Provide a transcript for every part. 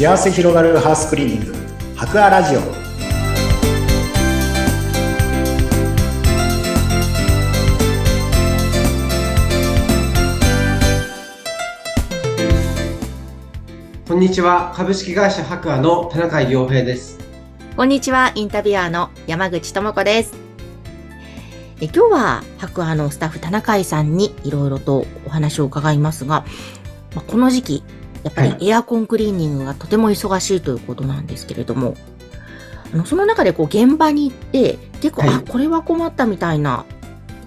幸せ広がるハウスクリーニング博アラジオこんにちは。株式会社白亜の田中洋平です。こんにちは、インタビュアーの山口智子です。え今日は白亜のスタッフ田中井さんにいろいろとお話を伺いますが、まあこの時期、やっぱはいりエアコンクリーニングがとても忙しいということなんですけれども、あのその中でこう現場に行って、結構、はいあ、これは困ったみたいな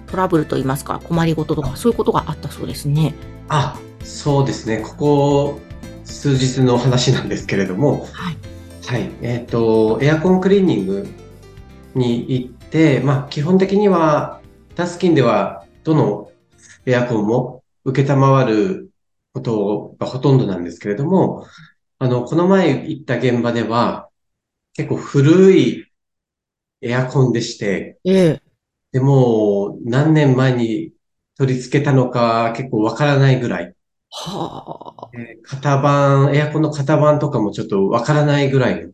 トラブルといいますか、困りごととか、そういうことがあったそうですね。あ、そうですね。ここ数日の話なんですけれども、はい。はい。えっ、と、エアコンクリーニングに行って、まあ、基本的には、ダスキンでは、どのエアコンも受けたまわることがほとんどなんですけれども、あの、この前行った現場では、結構古いエアコンでして、ええ。でも、何年前に取り付けたのか結構わからないぐらい。はあ。えー型番、エアコンの型番とかもちょっとわからないぐらいの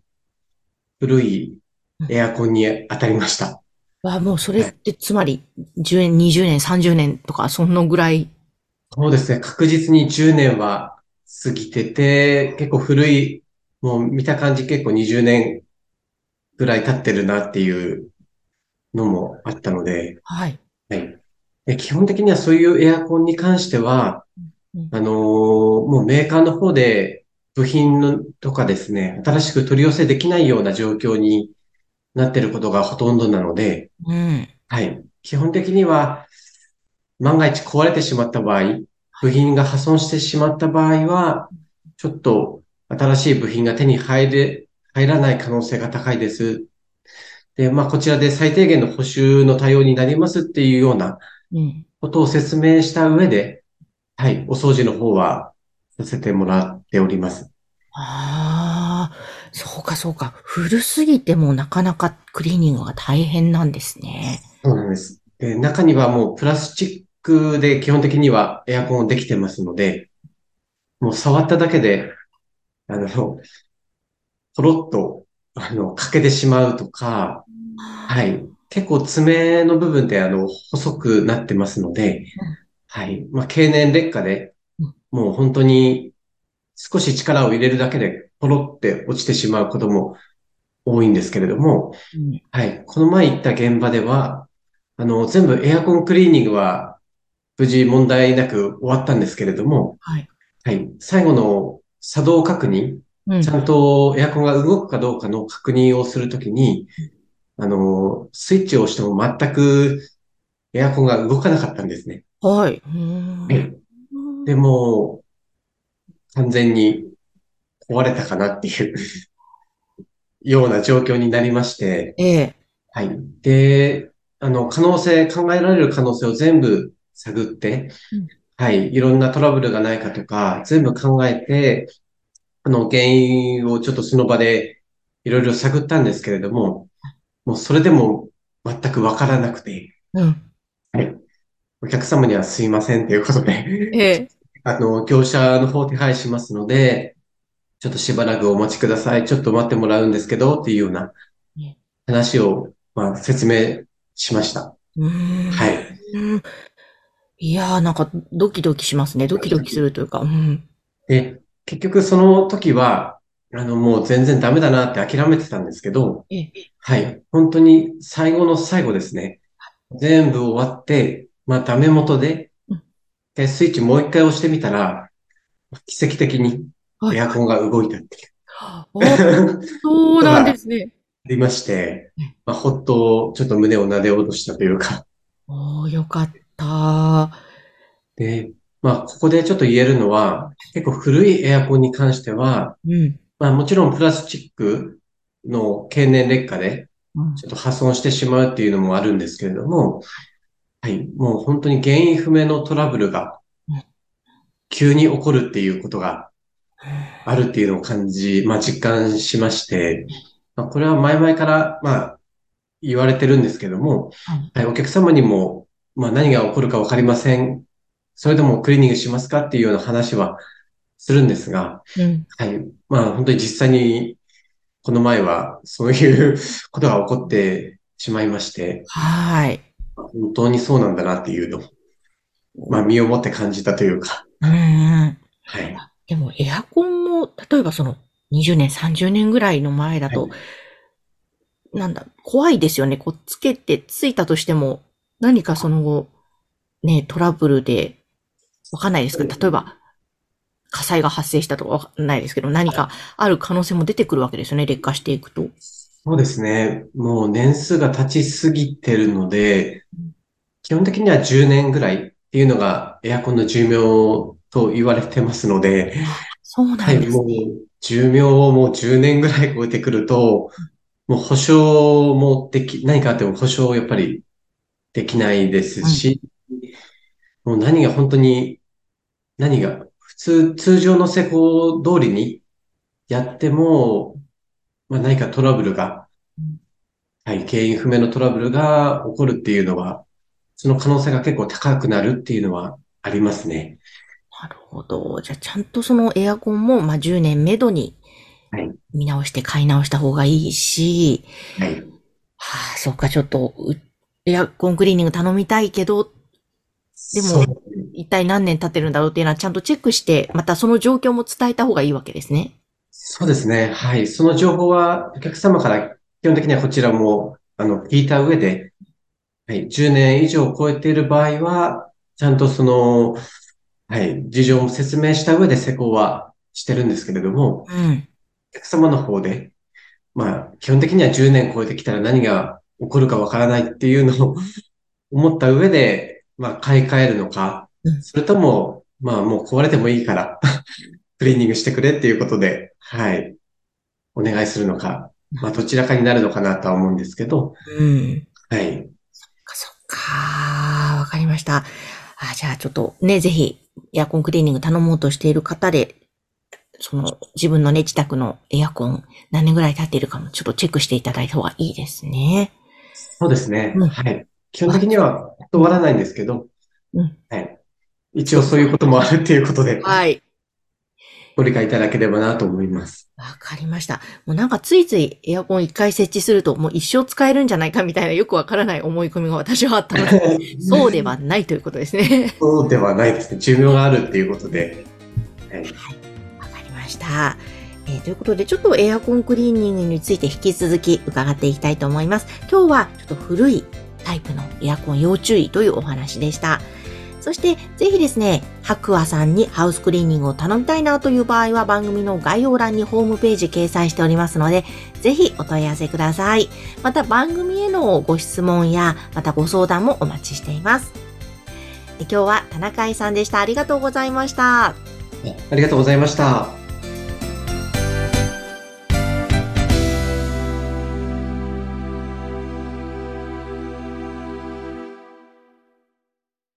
古いエアコンに当たりました。わもうそれってつまり10年、20年、30年とか、そのぐらい。そうですね。確実に10年は過ぎてて、結構古い、もう見た感じ結構20年ぐらい経ってるなっていうのもあったので、はい。はい。で基本的にはそういうエアコンに関してはうん、あのーもうメーカーの方で部品のとかですね、新しく取り寄せできないような状況になってることがほとんどなので、うん。はい。基本的には、万が一壊れてしまった場合、部品が破損してしまった場合は、ちょっと新しい部品が手に入れ、入らない可能性が高いです。で、まあ、こちらで最低限の補修の対応になりますっていうようなうん。ことを説明した上で、はい、お掃除の方はさせてもらっております。ああ、そうかそうか。古すぎてもなかなかクリーニングが大変なんですね。そうなんです。で、中にはもうプラスチックで基本的にはエアコンできてますので、もう触っただけで、あの、ポロッと、あの、欠けてしまうとか、はい。結構爪の部分ってあの、細くなってますので、はい。まあ、経年劣化でうん、もう本当に少し力を入れるだけでポロって落ちてしまうことも多いんですけれども、うんはい。この前行った現場では、あの、全部エアコンクリーニングは無事問題なく終わったんですけれども、はい。はい。最後の作動確認、うんちゃんとエアコンが動くかどうかの確認をするときに、あの、スイッチを押しても全くエアコンが動かなかったんですね。はい。はいでも、完全に壊れたかなっていう ような状況になりまして、ええ。はい。で、あの、可能性、考えられる可能性を全部探ってうん、はい。いろんなトラブルがないかとか、全部考えて、あの、原因をちょっとその場でいろいろ探ったんですけれども、もうそれでも全くわからなくて、うん。はい。お客様にはすいませんということで、ええ。あの、業者の方手配しますので、ちょっとしばらくお待ちください。ちょっと待ってもらうんですけど、っていうようなね話を、まあ、説明しました。はい。うんいやー、なんかドキドキしますね。ドキドキするというか。うん。で、結局その時は、あの、もう全然ダメだなって諦めてたんですけど、ええ。はい。本当に最後の最後ですね。全部終わって、まあ、ダメ元でうん、でスイッチもう一回押してみたら、奇跡的にはいエアコンが動いたっていう。おそうなんですね。ありましてうん、まあ、ほっと、ちょっと胸を撫で下ろしたというか。おー、よかった。で、まあ、ここでちょっと言えるのは、結構古いエアコンに関しては、うん。まあ、もちろんプラスチックの経年劣化で、うんちょっと破損してしまうっていうのもあるんですけれども、はい、もう本当に原因不明のトラブルがうん急に起こるっていうことがあるっていうのを感じ、まあ実感しまして、まあ、これは前々から、まあ言われてるんですけども、はい、お客様にも、まあ何が起こるかわかりません。それでもクリーニングしますかっていうような話はするんですが、うん。はい。まあ本当に実際に、この前はそういうことが起こってしまいまして、はい。本当にそうなんだなっていうのを、まあ身をもって感じたというか、うんうん。はい。でもエアコンも、例えばその20年、30年ぐらいの前だと、はいなんだ、怖いですよね。こう、つけて、ついたとしても、何かその後、ね、トラブルで、わかんないですけど、例えば、火災が発生したとかわかんないですけど、何かある可能性も出てくるわけですよね、劣化していくと。そうですね。もう年数が経ちすぎてるので、基本的には10年ぐらいっていうのがエアコンの寿命と言われてますので、そうなはい、もうんですね。寿命をもう10年ぐらい超えてくると、もう保証もでき、何かあっても保証やっぱりできないですし、もう何が本当に、何が、普通、通常の施工通りにやっても、まあ何かトラブルがうん、はい、原因不明のトラブルが起こるっていうのは、その可能性が結構高くなるっていうのはありますね。なるほど。じゃあ、ちゃんとそのエアコンも、まあ、10年目処にはい、見直して買い直した方がいいし、はい。はあ、そうか、ちょっと、うエアコンクリーニング頼みたいけど、でも一体何年経ってるんだろうっていうのはちゃんとチェックして、またその状況も伝えた方がいいわけですね。そうですね。はい。その情報はお客様から基本的にはこちらも、あの、聞いた上で、はい。10年以上超えている場合は、ちゃんとその、はい。事情を説明した上で施工はしてるんですけれども、うん。お客様の方で、まあ、基本的には10年超えてきたら何が起こるかわからないっていうのを 思った上で、まあ、買い替えるのかうん、それとも、まあ、もう壊れてもいいから、クリーニングしてくれっていうことで、はい。お願いするのか、まあ、どちらかになるのかなとは思うんですけど、うん。はい。そっか、そっか。わかりました。あ、じゃあちょっとね、ぜひ、エアコンクリーニング頼もうとしている方で、その、自分のね、自宅のエアコン、何年ぐらい経っているかも、ちょっとチェックしていただいた方がいいですね。そうですね。うんはい。基本的には断らないんですけど、うんはい。一応そういうこともあるっていうことで、はい。ご理解いただければなと思います。わかりました。もうなんかついついエアコン一回設置するともう一生使えるんじゃないかみたいなよくわからない思い込みが私はあったので、そうではないということですね。そうではないですね。寿命があるっていうことで。はい。わかりました。えーということで、ちょっとエアコンクリーニングについて引き続き伺っていきたいと思います。今日はちょっと古いタイプのエアコン要注意というお話でした。そして、ぜひですね、白亜さんにハウスクリーニングを頼みたいなという場合は番組の概要欄にホームページ掲載しておりますので、ぜひお問い合わせください。また番組へのご質問や、またご相談もお待ちしています。今日は田中井さんでした。ありがとうございました。ありがとうございました。